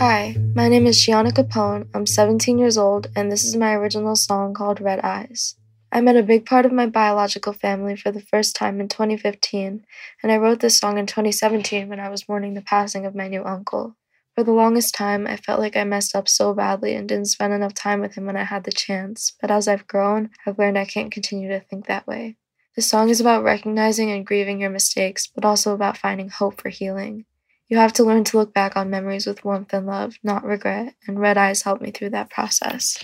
Hi, my name is Gianna Capone. I'm 17 years old, and this is my original song called Red Eyes. I met a big part of my biological family for the first time in 2015, and I wrote this song in 2017 when I was mourning the passing of my new uncle. For the longest time, I felt like I messed up so badly and didn't spend enough time with him when I had the chance, but as I've grown, I've learned I can't continue to think that way. The song is about recognizing and grieving your mistakes, but also about finding hope for healing. You have to learn to look back on memories with warmth and love, not regret, and Red Eyes helped me through that process.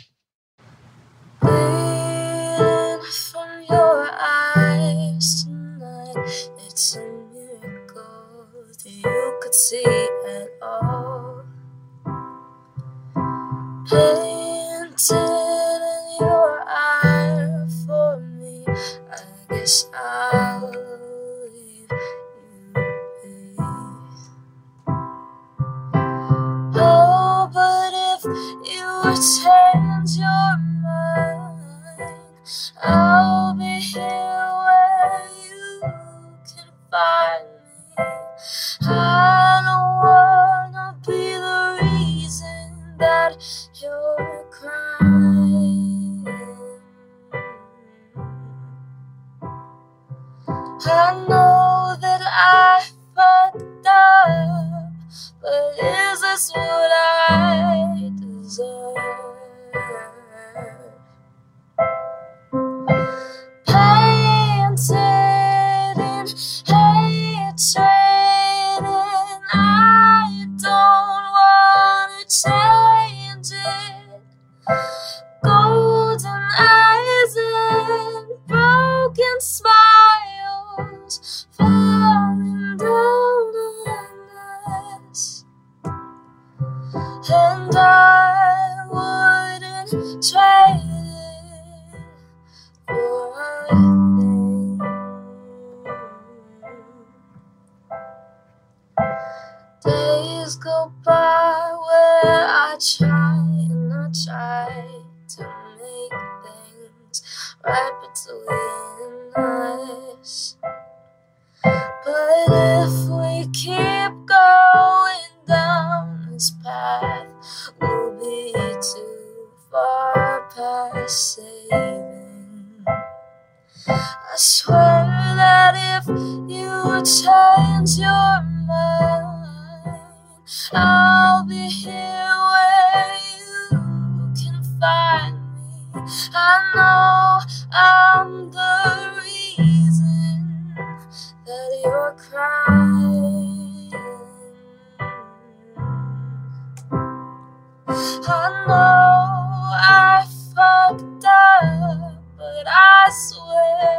From your eyes tonight, it's a miracle that you could see at all. Painted in your eye for me, I guess I'll you change your mind, I'll be here where you can find me. I don't wanna be the reason that you're crying. I know Days go by where I try and I try to make things right between I swear that if you change your mind, I'll be here where you can find me. I know I'm the reason that you're crying. I know I fucked up, but I. sua